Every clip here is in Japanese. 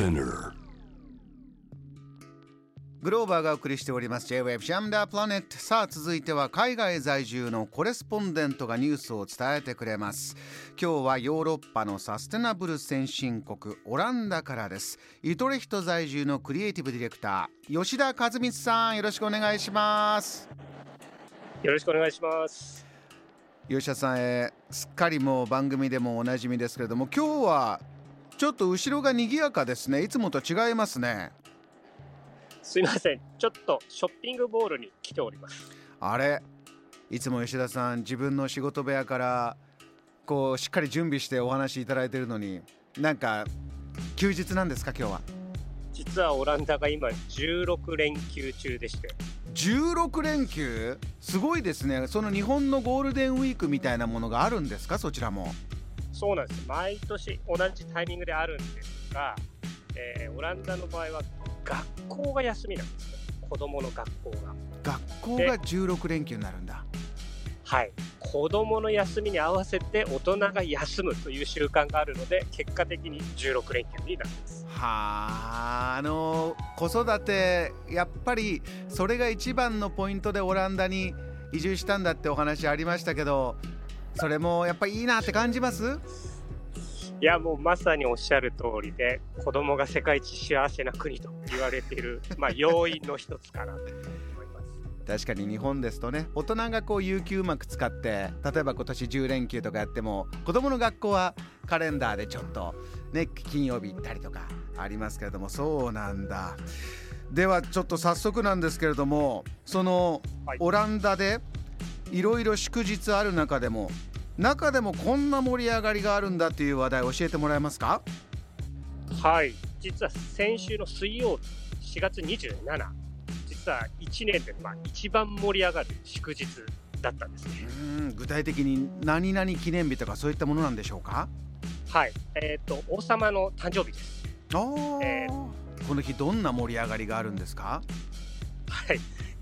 Spinner. グローバーがお送りしております。J-Wave ジャムダープラネットさあ続いては海外在住のコレスポンデントがニュースを伝えてくれます。今日はヨーロッパのサステナブル先進国オランダからです。イトレヒト在住のクリエイティブディレクター吉田和光さんよろしくお願いします。よろしくお願いします。吉田さん、えー、すっかりもう番組でもおなじみですけれども今日はちょっと後ろが賑やかですね。いつもと違いますね。すいません。ちょっとショッピングボールに来ております。あれ？いつも吉田さん自分の仕事部屋からこうしっかり準備してお話しいただいてるのになんか休日なんですか今日は？実はオランダが今16連休中でして。16連休？すごいですね。その日本のゴールデンウィークみたいなものがあるんですかそちらも？そうなんです。毎年同じタイミングであるんですが、えー、オランダの場合は学校が休みなんですね。子供の学校が。学校が16連休になるんだ。はい。子供の休みに合わせて大人が休むという習慣があるので結果的に16連休になります。はああの子育てやっぱりそれが一番のポイントでオランダに移住したんだってお話ありましたけどそれもやっぱいいなって感じます？いやもうまさにおっしゃる通りで子供が世界一幸せな国と言われている、まあ、要因の一つかなと思います。確かに日本ですとね大人がこう有給うまく使って例えば今年10連休とかやっても子供の学校はカレンダーでちょっとね金曜日行ったりとかありますけれどもそうなんだ。ではちょっと早速なんですけれどもそのオランダでいろいろ祝日ある中でも中でもこんな盛り上がりがあるんだっていう話題教えてもらえますか？はい。実は先週の水曜日4月27実は1年でまあ一番盛り上がる祝日だったんですね。うん具体的に何々記念日とかそういったものなんでしょうか？はい。えっ、ー、と王様の誕生日です。あ、えー、この日どんな盛り上がりがあるんですか？はい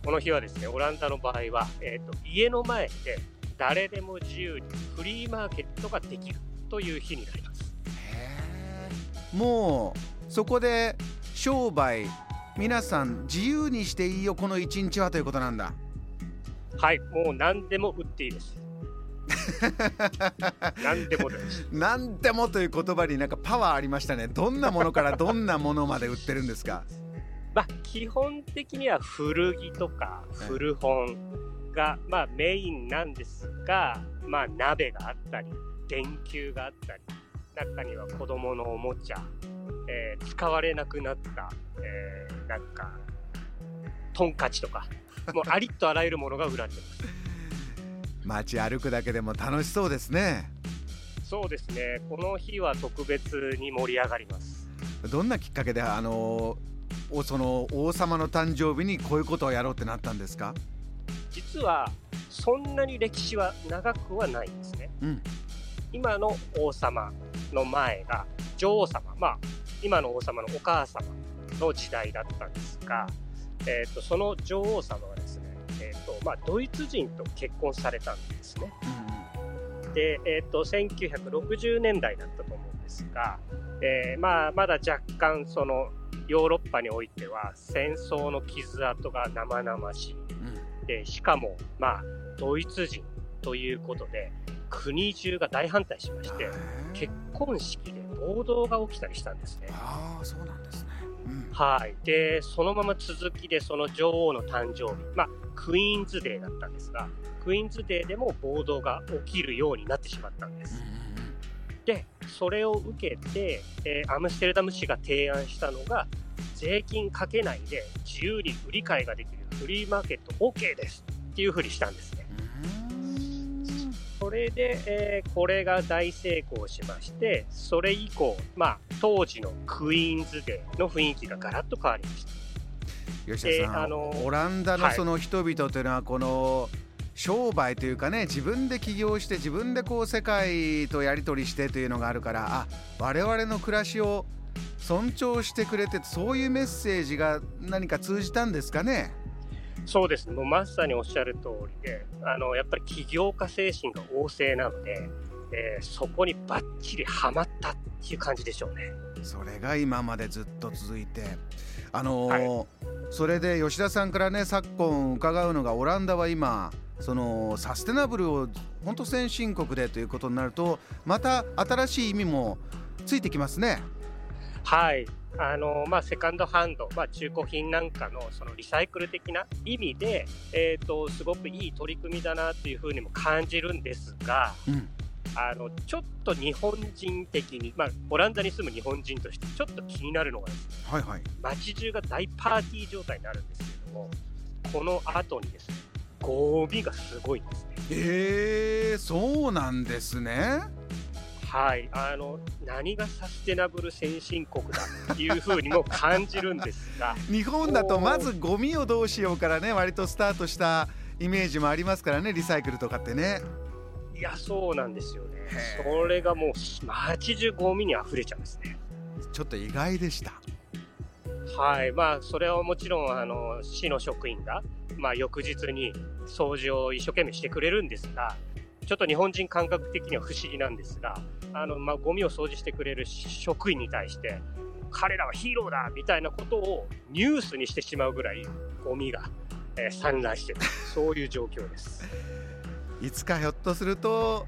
この日はですねオランダの場合は、えーと家の前で誰でも自由にフリーマーケットができるという日になります。もうそこで商売皆さん自由にしていいよこの一日はということなんだ。はいもう何でも売っていいです。何でもです。何でもという言葉になんかパワーありましたね。どんなものからどんなものまで売ってるんですかまあ基本的には古着とか古本、が、まあ、メインなんですが、まあ、鍋があったり、電球があったり、中には子供のおもちゃ、えー、使われなくなった、えー、なんか、トンカチとか、もうありとあらゆるものが売られてます。街歩くだけでも楽しそうですね。そうですね。この日は特別に盛り上がります。どんなきっかけで、あのその王様の誕生日にこういうことをやろうってなったんですか？実はそんなに歴史は長くはないんですね。うん、今の王様の前が女王様、まあ、今の王様のお母様の時代だったんですが、えーと、その女王様はですね、えーとまあ、ドイツ人と結婚されたんですね。うん、で、えーと、1960年代だったと思うんですが、えーまあ、まだ若干そのヨーロッパにおいては戦争の傷跡が生々しい。でしかも、まあ、ドイツ人ということで国中が大反対しまして結婚式で暴動が起きたりしたんですね。あそうなんですね、うん、はいでそのまま続きでその女王の誕生日、まあ、クイーンズデーだったんですがクイーンズデーでも暴動が起きるようになってしまったんです。でそれを受けて、えー、アムステルダム市が提案したのが税金かけないで自由に売り買いができるフリーマーケット OK ですっていうふうにしたんですね。それで、えー、これが大成功しまして、それ以降、まあ、当時のクイーンズデーの雰囲気がガラッと変わりました。吉田さん、あのオランダのその人々というのは、この、商売というかね自分で起業して自分でこう世界とやり取りしてというのがあるからあ我々の暮らしを尊重してくれてそういうメッセージが何か通じたんですかね？そうですもうまさにおっしゃる通りであのやっぱり起業家精神が旺盛なので、えー、そこにばっちりはまったっていう感じでしょうね。それが今までずっと続いて。あのーはい、それで吉田さんからね昨今伺うのがオランダは今そのサステナブルを本当先進国でということになるとまた新しい意味もついてきますね。はい。あのまあ、セカンドハンド、まあ、中古品なんかのそのリサイクル的な意味で、えーと、すごくいい取り組みだなというふうにも感じるんですが、うん、あのちょっと日本人的に、まあ、オランダに住む日本人としてちょっと気になるのがですね、はいはい、街中が大パーティー状態になるんですけれどもこの後にですねゴミがすごいんですね。えー、そうなんですね。はい、あの何がサステナブル先進国だというふうにも感じるんですが 日本だとまずゴミをどうしようからね割とスタートしたイメージもありますからねリサイクルとかってねいやそうなんですよね。それがもう街中ゴミに溢れちゃうんですね。ちょっと意外でした。はい。まあそれはもちろんあの市の職員がまあ翌日に掃除を一生懸命してくれるんですがちょっと日本人感覚的には不思議なんですが、あの、まあ、ゴミを掃除してくれる職員に対して、彼らはヒーローだみたいなことをニュースにしてしまうぐらいゴミが、えー、散乱してるそういう状況ですいつかひょっとすると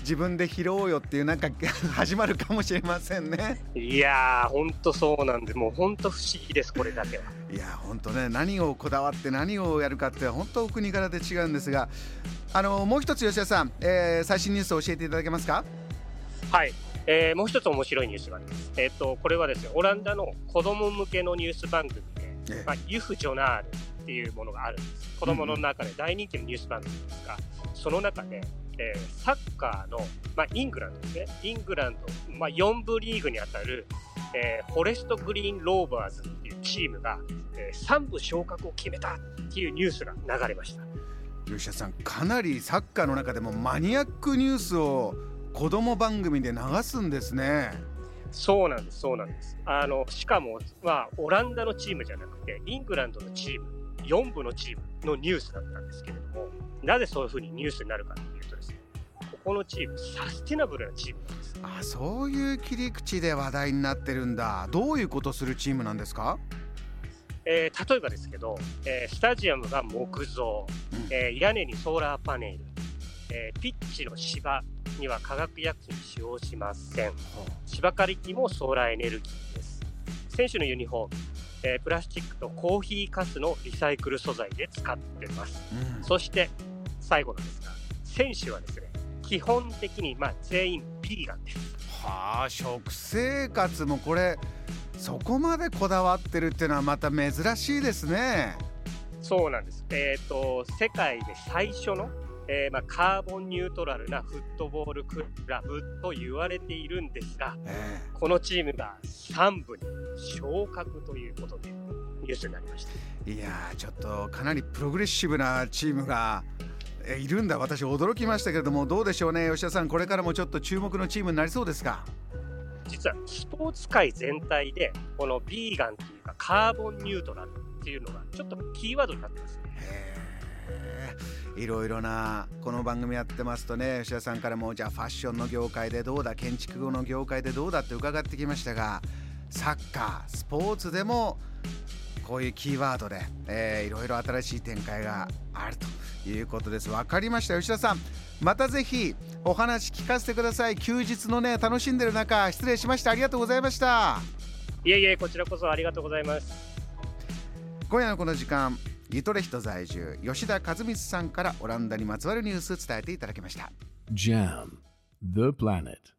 自分で拾おうよっていうなんか 始まるかもしれませんね。いやーほんとそうなんでもうほんと不思議ですこれだけは。いやほんとね何をこだわって何をやるかって本当お国柄で違うんですがあのもう一つ吉田さん、えー、最新ニュースを教えていただけますか？はい、えー、もう一つ面白いニュースがあります。えっ、ー、とこれはですねオランダの子供向けのニュース番組で、えまあ、ユフジョナールっていうものがあるんです。子供の中で大人気のニュース番組ですが、うん、その中で、えー、サッカーの、まあ、イングランドですね、イングランド、まあ、4部リーグにあたる、えー、フォレストグリーンローバーズっていうチームが、えー、3部昇格を決めたっていうニュースが流れました。吉田さんかなりサッカーの中でもマニアックニュースを子供番組で流すんですね。そうなんです、そうなんです。あのしかも、まあ、オランダのチームじゃなくて、イングランドのチーム、4部のチームのニュースだったんですけれども、なぜそういうふうにニュースになるかというとですね、ここのチーム、サステナブルなチームなんです。あそういう切り口で話題になってるんだ。どういうことするチームなんですか？えー、例えばですけど、えー、スタジアムが木造、えー、屋根にソーラーパネル、えピッチの芝には化学薬品使用しません。芝刈り機もソーラーエネルギーです。選手のユニフォーム、えプラスチックとコーヒーかすのリサイクル素材で使ってます。うん、そして最後なんですが、選手はですね、基本的にまあ全員ビーガンです。はあ、食生活もこれそこまでこだわってるっていうのはまた珍しいですね。そうなんです。えっ、ー、と世界で最初の、えー、まあ、カーボンニュートラルなフットボールクラブと言われているんですが、え。ー、このチームが3部に昇格ということでニュースになりました。いやちょっとかなりプログレッシブなチームがいるんだ。私驚きましたけれどもどうでしょうね。吉田さんこれからもちょっと注目のチームになりそうですか？実はスポーツ界全体で、このビーガンっていうか、カーボンニュートラルっていうのが、ちょっとキーワードになってますね。いろいろなこの番組やってますとね吉田さんからもじゃあファッションの業界でどうだ建築後の業界でどうだって伺ってきましたがサッカースポーツでもこういうキーワードで、えー、いろいろ新しい展開があるということです。分かりました。吉田さんまたぜひお話聞かせてください。休日のね楽しんでる中失礼しました。ありがとうございました。いえいえこちらこそありがとうございます。今夜のこの時間リトレヒト在住吉田和光さんからオランダにまつわるニュース伝えていただきました。JAM The Planet.